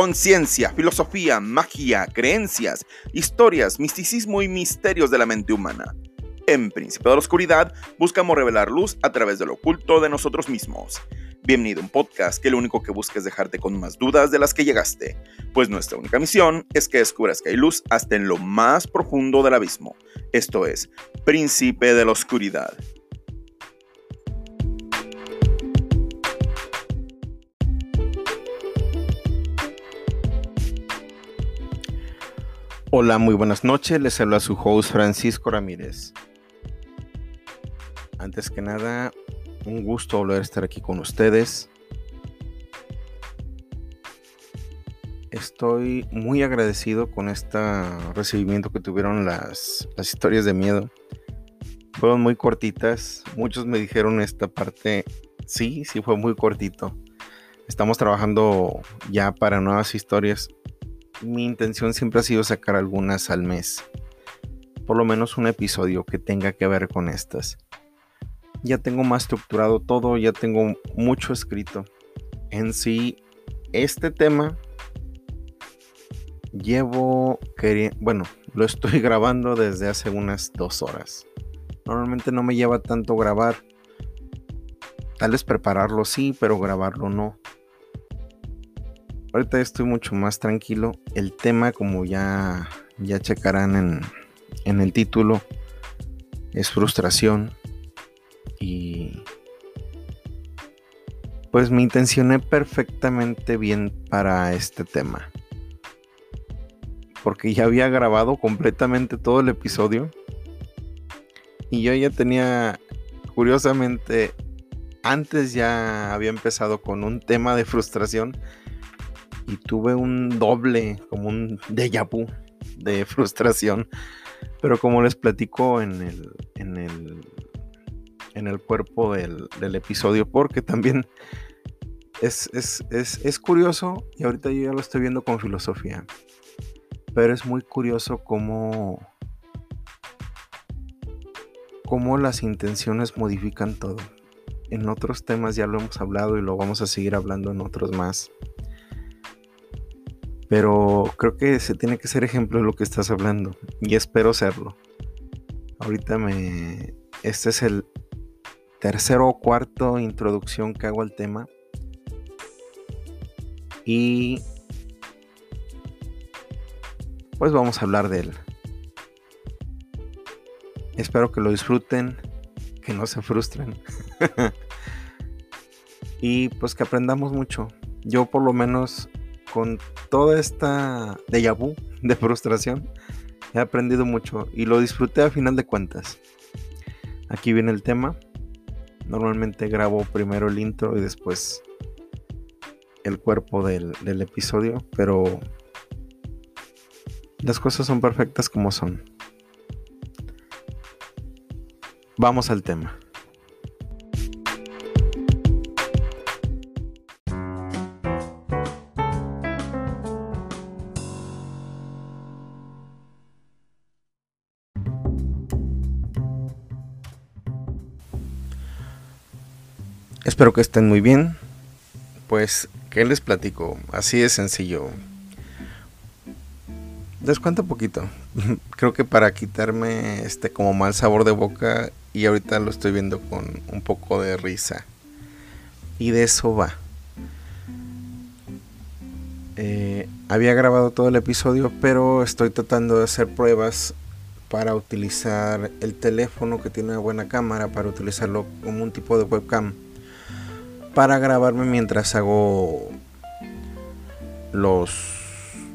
Conciencia, filosofía, magia, creencias, historias, misticismo y misterios de la mente humana. En Príncipe de la Oscuridad buscamos revelar luz a través de lo oculto de nosotros mismos. Bienvenido a un podcast que lo único que busca es dejarte con más dudas de las que llegaste, pues nuestra única misión es que descubras que hay luz hasta en lo más profundo del abismo. Esto es Príncipe de la Oscuridad. Hola, muy buenas noches. Les a su host Francisco Ramírez. Antes que nada, un gusto volver a estar aquí con ustedes. Estoy muy agradecido con este recibimiento que tuvieron las, las historias de miedo. Fueron muy cortitas. Muchos me dijeron esta parte. Sí, sí fue muy cortito. Estamos trabajando ya para nuevas historias mi intención siempre ha sido sacar algunas al mes. Por lo menos un episodio que tenga que ver con estas. Ya tengo más estructurado todo, ya tengo mucho escrito. En sí, este tema llevo, bueno, lo estoy grabando desde hace unas dos horas. Normalmente no me lleva tanto grabar. Tal vez prepararlo sí, pero grabarlo no. Ahorita estoy mucho más tranquilo. El tema, como ya, ya checarán en, en el título, es frustración. Y pues me intencioné perfectamente bien para este tema. Porque ya había grabado completamente todo el episodio. Y yo ya tenía, curiosamente, antes ya había empezado con un tema de frustración y tuve un doble, como un déjà vu de frustración. Pero como les platico en el, en el, en el cuerpo del, episodio, porque también es, es, curioso, y ahorita yo ya lo estoy viendo con filosofía, pero es muy curioso cómo, cómo las intenciones modifican todo. En otros temas ya lo hemos hablado y lo vamos a seguir hablando en otros más. Pero creo que se tiene que ser ejemplo de lo que estás hablando. Y espero serlo. Ahorita me. Este es el tercero o cuarto introducción que hago al tema. Y. Pues vamos a hablar de él. Espero que lo disfruten, que no se frustren. y pues que aprendamos mucho. Yo por lo menos con toda esta déjà vu de frustración, he aprendido mucho y lo disfruté a final de cuentas. Aquí viene el tema. Normalmente grabo primero el intro y después el cuerpo del, del episodio, pero las cosas son perfectas como son. Vamos al tema. Espero que estén muy bien. Pues, ¿qué les platico? Así de sencillo. Les cuento poquito. Creo que para quitarme este como mal sabor de boca y ahorita lo estoy viendo con un poco de risa. Y de eso va. Eh, había grabado todo el episodio, pero estoy tratando de hacer pruebas para utilizar el teléfono que tiene una buena cámara, para utilizarlo como un tipo de webcam para grabarme mientras hago los,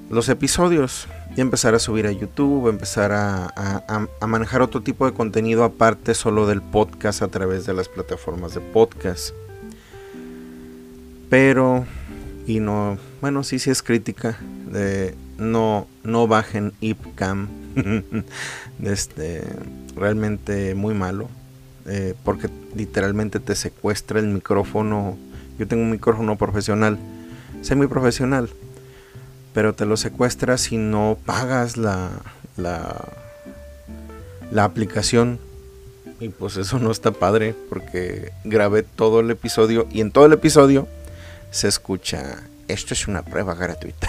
los episodios y empezar a subir a YouTube, empezar a, manejar otro tipo de contenido aparte solo del podcast a través de las plataformas de podcast. Pero, y no, bueno, sí, sí es crítica, de no, no bajen IPCAM, este, realmente muy malo. Eh, porque literalmente te secuestra el micrófono. Yo tengo un micrófono profesional, semi profesional, pero te lo secuestra si no pagas la, la, la aplicación. Y pues eso no está padre porque grabé todo el episodio y en todo el episodio se escucha esto es una prueba gratuita.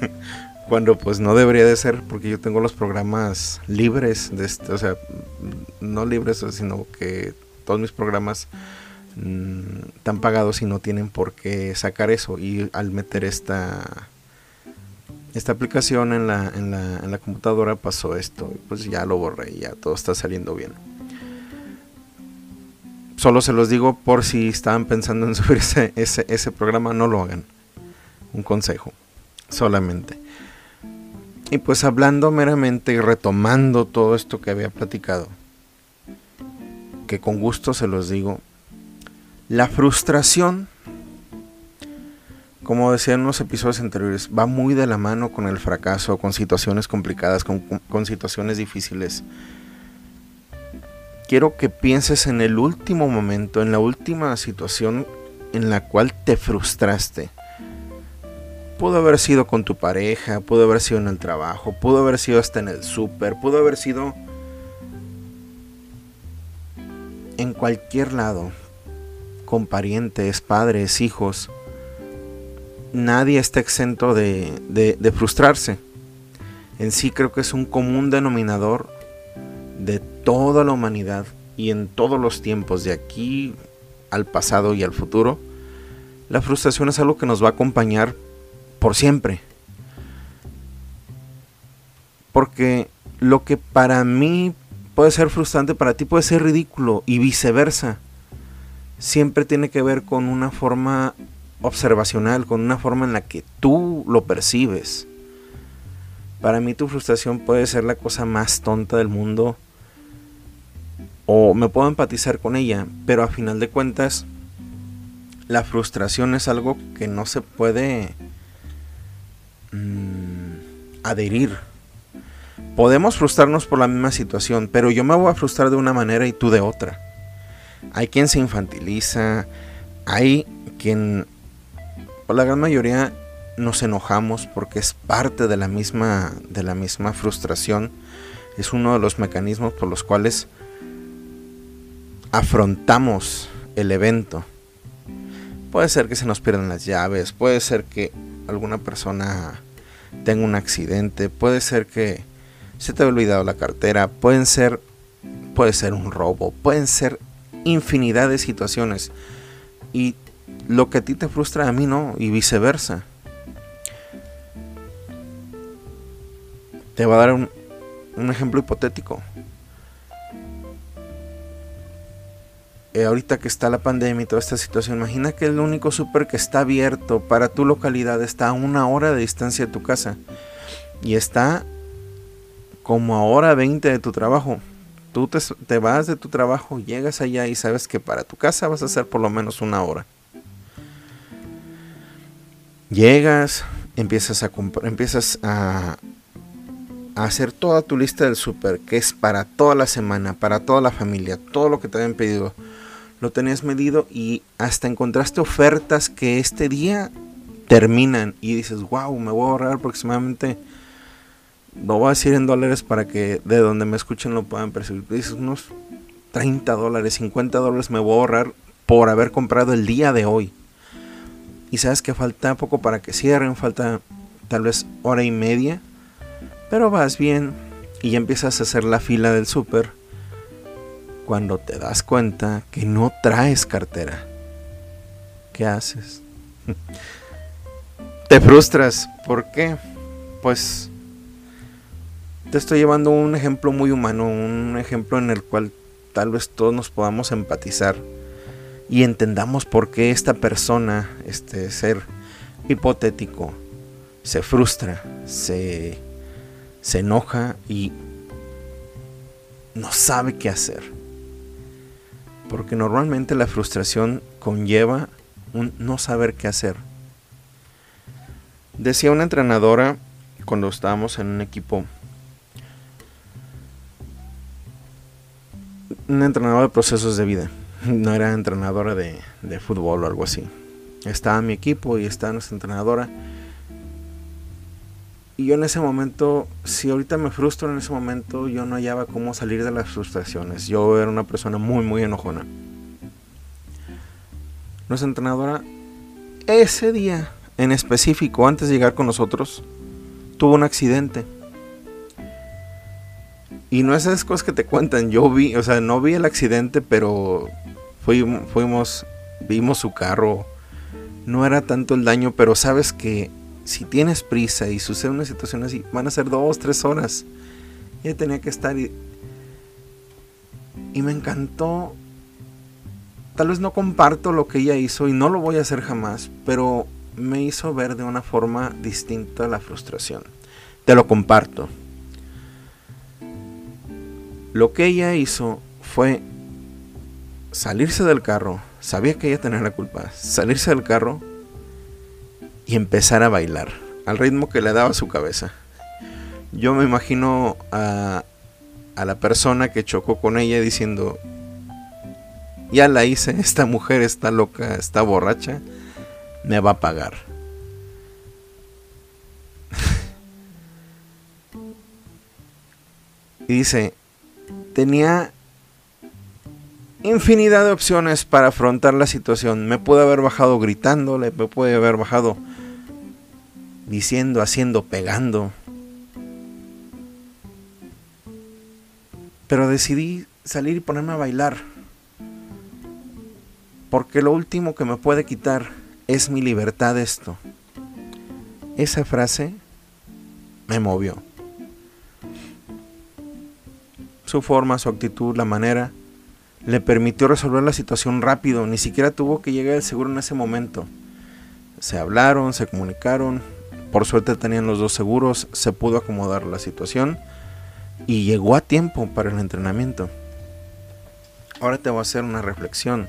Cuando pues no debería de ser porque yo tengo los programas libres, de este, o sea, no libres, sino que todos mis programas mm, están pagados y no tienen por qué sacar eso. Y al meter esta esta aplicación en la, en la, en la computadora pasó esto. Pues ya lo borré, ya todo está saliendo bien. Solo se los digo por si estaban pensando en subir ese, ese, programa, no lo hagan. Un consejo, solamente. Y pues hablando meramente y retomando todo esto que había platicado, que con gusto se los digo, la frustración como decía en unos episodios anteriores, va muy de la mano con el fracaso, con situaciones complicadas, con, situaciones difíciles. Quiero que pienses en el último momento, en la última situación en la cual te frustraste. Pudo haber sido con tu pareja, pudo haber sido en el trabajo, pudo haber sido hasta en el súper, pudo haber sido en cualquier lado, con parientes, padres, hijos nadie está exento de, frustrarse. En sí creo que es un común denominador de toda la humanidad y en todos los tiempos, de aquí al pasado y al futuro. La frustración es algo que nos va a acompañar por siempre. Porque lo que para mí puede ser frustrante, para ti puede ser ridículo y viceversa. Siempre tiene que ver con una forma observacional, con una forma en la que tú lo percibes. Para mí tu frustración puede ser la cosa más tonta del mundo o me puedo empatizar con ella, pero a final de cuentas la frustración es algo que no se puede mm, adherir. Podemos frustrarnos por la misma situación, pero yo me voy a frustrar de una manera y tú de otra. Hay quien se infantiliza, hay quien la gran mayoría nos enojamos porque es parte de la misma de la misma frustración es uno de los mecanismos por los cuales afrontamos el evento puede ser que se nos pierdan las llaves puede ser que alguna persona tenga un accidente puede ser que se te ha olvidado la cartera pueden ser puede ser un robo pueden ser infinidad de situaciones y lo que a ti te frustra a mí no, y viceversa. Te voy a dar un, ejemplo hipotético. Eh, ahorita que está la pandemia y toda esta situación, imagina que el único súper que está abierto para tu localidad está a una hora de distancia de tu casa y está como a hora 20 de tu trabajo. Tú te, te vas de tu trabajo, llegas allá y sabes que para tu casa vas a hacer por lo menos una hora. Llegas, empiezas a empiezas a, hacer toda tu lista del súper, que es para toda la semana, para toda la familia, todo lo que te habían pedido. Lo tenías medido y hasta encontraste ofertas que este día terminan y dices, wow, me voy a ahorrar aproximadamente, lo voy a decir en dólares para que de donde me escuchen lo puedan percibir. Dices unos 30 dólares, 50 dólares me voy a ahorrar por haber comprado el día de hoy y sabes que falta poco para que cierren, falta tal vez hora y media, pero vas bien y ya empiezas a hacer la fila del súper cuando te das cuenta que no traes cartera. ¿Qué haces? te frustras. ¿Por qué? Pues te estoy llevando un ejemplo muy humano, un ejemplo en el cual tal vez todos nos podamos empatizar y entendamos por qué esta persona, este ser hipotético, se frustra, se, se enoja y no sabe qué hacer. Porque normalmente la frustración conlleva un no saber qué hacer. Decía una entrenadora cuando estábamos en un equipo, un entrenador de procesos de vida no era entrenadora de, fútbol o algo así. Estaba mi equipo y estaba nuestra entrenadora. Y yo en ese momento, si ahorita me frustro en ese momento, yo no hallaba cómo salir de las frustraciones. Yo era una persona muy, muy enojona. Nuestra entrenadora, ese día, en específico, antes de llegar con nosotros, tuvo un accidente. Y no esas cosas que te cuentan. Yo vi, o sea, no vi el accidente, pero fuimos, vimos su carro. No era tanto el daño, pero sabes que si tienes prisa y sucede una situación así, van a ser dos, tres horas. Y tenía que estar y, y me encantó. Tal vez no comparto lo que ella hizo y no lo voy a hacer jamás, pero me hizo ver de una forma distinta la frustración. Te lo comparto. Lo que ella hizo fue salirse del carro, sabía que ella tenía la culpa, salirse del carro y empezar a bailar al ritmo que le daba su cabeza. Yo me imagino a, la persona que chocó con ella diciendo, ya la hice, esta mujer está loca, está borracha, me va a pagar. y dice, tenía infinidad de opciones para afrontar la situación. Me puede haber bajado gritándole, me puede haber bajado diciendo, haciendo, pegando. Pero decidí salir y ponerme a bailar. Porque lo último que me puede quitar es mi libertad esto. Esa frase me movió. Su forma, su actitud, la manera le permitió resolver la situación rápido, ni siquiera tuvo que llegar el seguro en ese momento. Se hablaron, se comunicaron, por suerte tenían los dos seguros, se pudo acomodar la situación y llegó a tiempo para el entrenamiento. Ahora te voy a hacer una reflexión.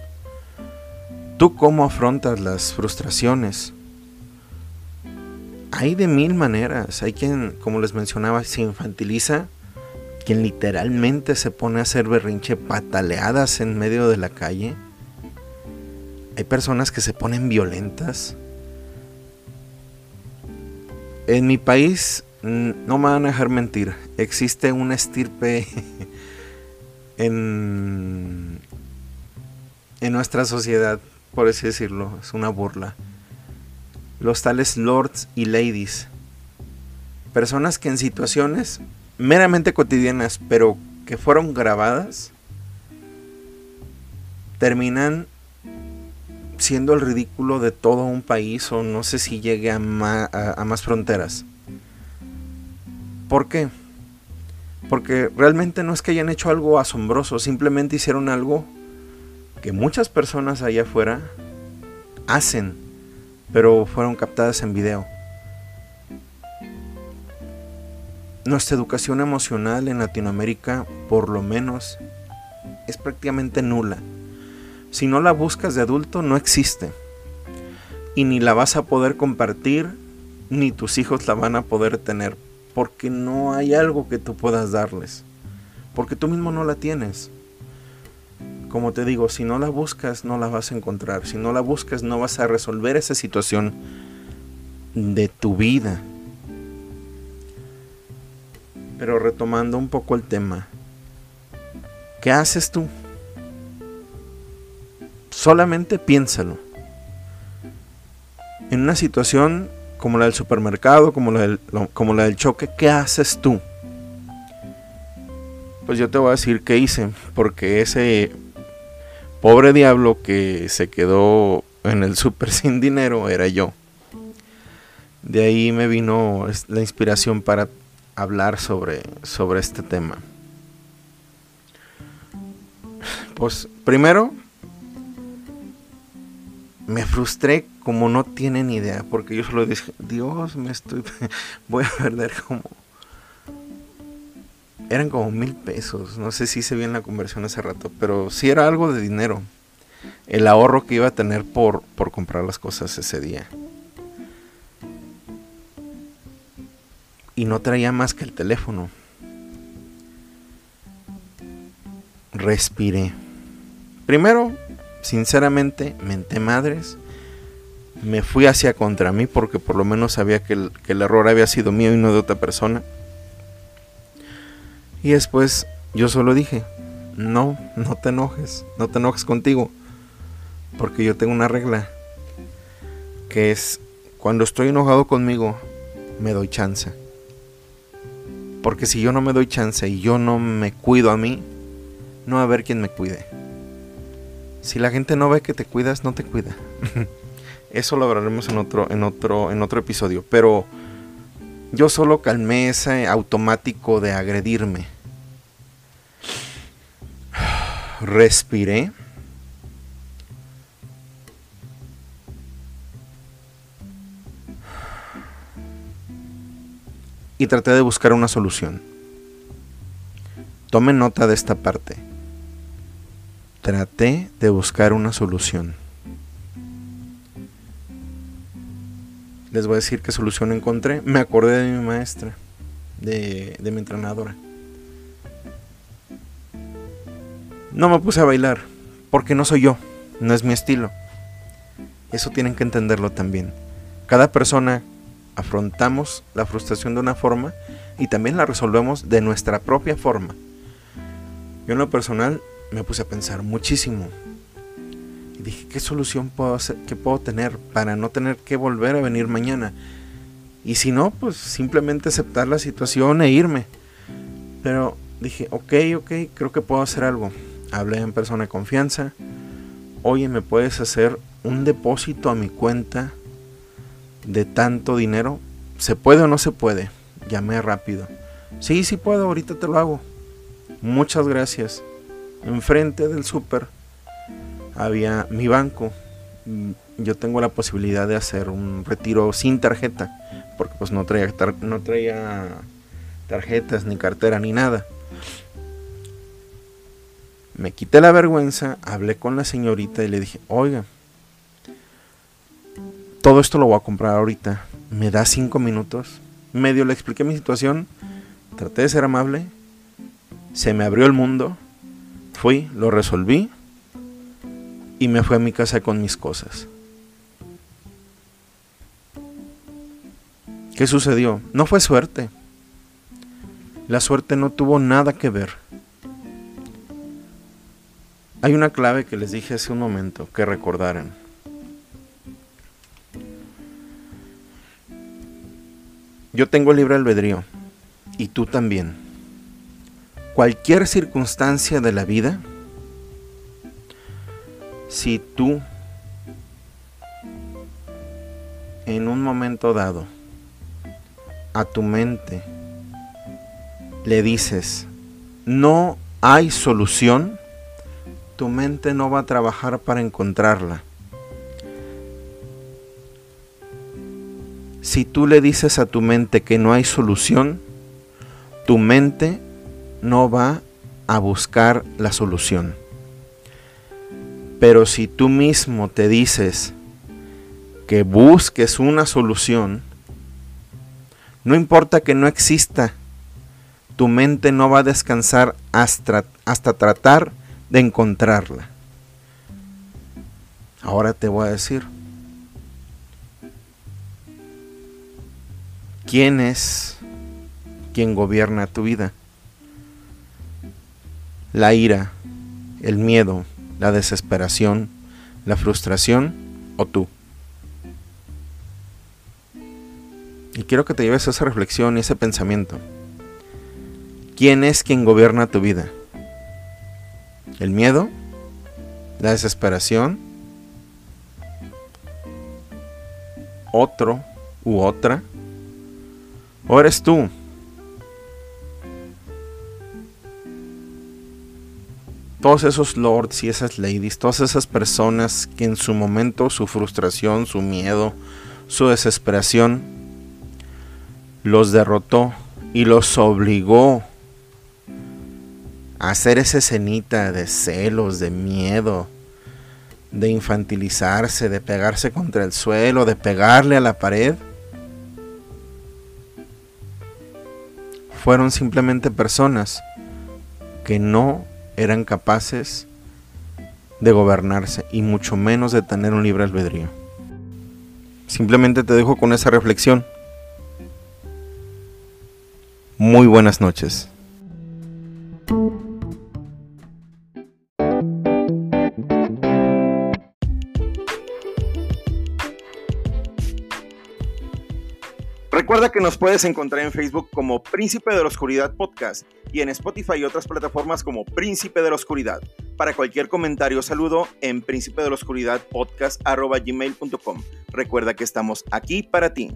¿Tú cómo afrontas las frustraciones? Hay de mil maneras. Hay quien, como les mencionaba, se infantiliza quien literalmente se pone a hacer berrinche pataleadas en medio de la calle. Hay personas que se ponen violentas. En mi país, no me van a dejar mentir, existe una estirpe en, en nuestra sociedad, por así decirlo, es una burla. Los tales lords y ladies. Personas que en situaciones meramente cotidianas, pero que fueron grabadas, terminan siendo el ridículo de todo un país o no sé si llegue a, más fronteras. ¿Por qué? Porque realmente no es que hayan hecho algo asombroso, simplemente hicieron algo que muchas personas allá afuera hacen, pero fueron captadas en video. Nuestra educación emocional en Latinoamérica, por lo menos, es prácticamente nula. Si no la buscas de adulto, no existe. Y ni la vas a poder compartir, ni tus hijos la van a poder tener, porque no hay algo que tú puedas darles, porque tú mismo no la tienes. Como te digo, si no la buscas, no la vas a encontrar. Si no la buscas, no vas a resolver esa situación de tu vida pero retomando un poco el tema, ¿qué haces tú? Solamente piénsalo. En una situación como la del supermercado, como la del, choque, ¿qué haces tú? Pues yo te voy a decir qué hice, porque ese pobre diablo que se quedó en el super sin dinero era yo. De ahí me vino la inspiración para hablar sobre, sobre este tema? Pues primero, me frustré como no tienen idea, porque yo solo dije, Dios, me estoy, voy a perder como... Eran como mil pesos, no sé si se bien la conversión hace rato, pero sí era algo de dinero. El ahorro que iba a tener por, por comprar las cosas ese día. Y no traía más que el teléfono. Respiré. Primero, sinceramente, menté madres. Me fui hacia contra mí porque por lo menos sabía que el, que el error había sido mío y no de otra persona. Y después yo solo dije, no, no te enojes, no te enojes contigo. Porque yo tengo una regla que es cuando estoy enojado conmigo, me doy chance. Porque si yo no me doy chance y yo no me cuido a mí, no va a haber quien me cuide. Si la gente no ve que te cuidas, no te cuida. Eso lo hablaremos en otro, en otro, en otro episodio. Pero yo solo calmé ese automático de agredirme. Respiré. Y traté de buscar una solución. Tomen nota de esta parte. Traté de buscar una solución. les voy a decir qué solución encontré. Me acordé de mi maestra, de, mi entrenadora. No me puse a bailar, porque no soy yo, no es mi estilo. Eso tienen que entenderlo también. Cada persona afrontamos la frustración de una forma y también la resolvemos de nuestra propia forma. Yo en lo personal me puse a pensar muchísimo dije, ¿qué solución puedo, hacer, que puedo tener para no tener que volver a venir mañana? Y si no, pues simplemente aceptar la situación e irme. Pero dije, ok, ok, creo que puedo hacer algo. Hablé en persona de confianza. Oye, ¿me puedes hacer un depósito a mi cuenta de tanto dinero? ¿Se puede o no se puede? Llamé rápido. Sí, sí puedo, ahorita te lo hago. Muchas gracias. Enfrente del súper había mi banco. Mm, yo tengo la posibilidad de hacer un retiro sin tarjeta, porque pues no traía, no traía tarjetas, ni cartera, ni nada. Me quité la vergüenza, hablé con la señorita y le dije, oiga, todo esto lo voy a comprar ahorita. ¿Me da cinco minutos? Medio le expliqué mi situación, traté de ser amable, se me abrió el mundo, fui, lo resolví y me fui a mi casa con mis cosas. ¿Qué sucedió? No fue suerte. La suerte no tuvo nada que ver. Hay una clave que les dije hace un momento que recordaran. Yo tengo libre albedrío y tú también. Cualquier circunstancia de la vida si tú en un momento dado a tu mente le dices, no hay solución, tu mente no va a trabajar para encontrarla. Si tú le dices a tu mente que no hay solución, tu mente no va a buscar la solución. Pero si tú mismo te dices que busques una solución, no importa que no exista, tu mente no va a descansar hasta, hasta tratar de encontrarla. Ahora te voy a decir, ¿quién es quien gobierna tu vida? La ira, el miedo, la desesperación, la frustración o tú. Y quiero que te lleves esa reflexión y ese pensamiento. ¿Quién es quien gobierna tu vida? ¿El miedo? ¿La desesperación? ¿Otro u otra? ¿O eres tú? todos esos lords y esas ladies, todas esas personas que en su momento su frustración, su miedo, su desesperación los derrotó y los obligó a hacer esa escenita de celos, de miedo, de infantilizarse, de pegarse contra el suelo, de pegarle a la pared. Fueron simplemente personas que no eran capaces de gobernarse y mucho menos de tener un libre albedrío. Simplemente te dejo con esa reflexión. Muy buenas noches. Recuerda que nos puedes encontrar en Facebook como Príncipe de la Oscuridad Podcast y en Spotify y otras plataformas como Príncipe de la Oscuridad. Para cualquier comentario o saludo en príncipe de la oscuridad podcast Recuerda que estamos aquí para ti.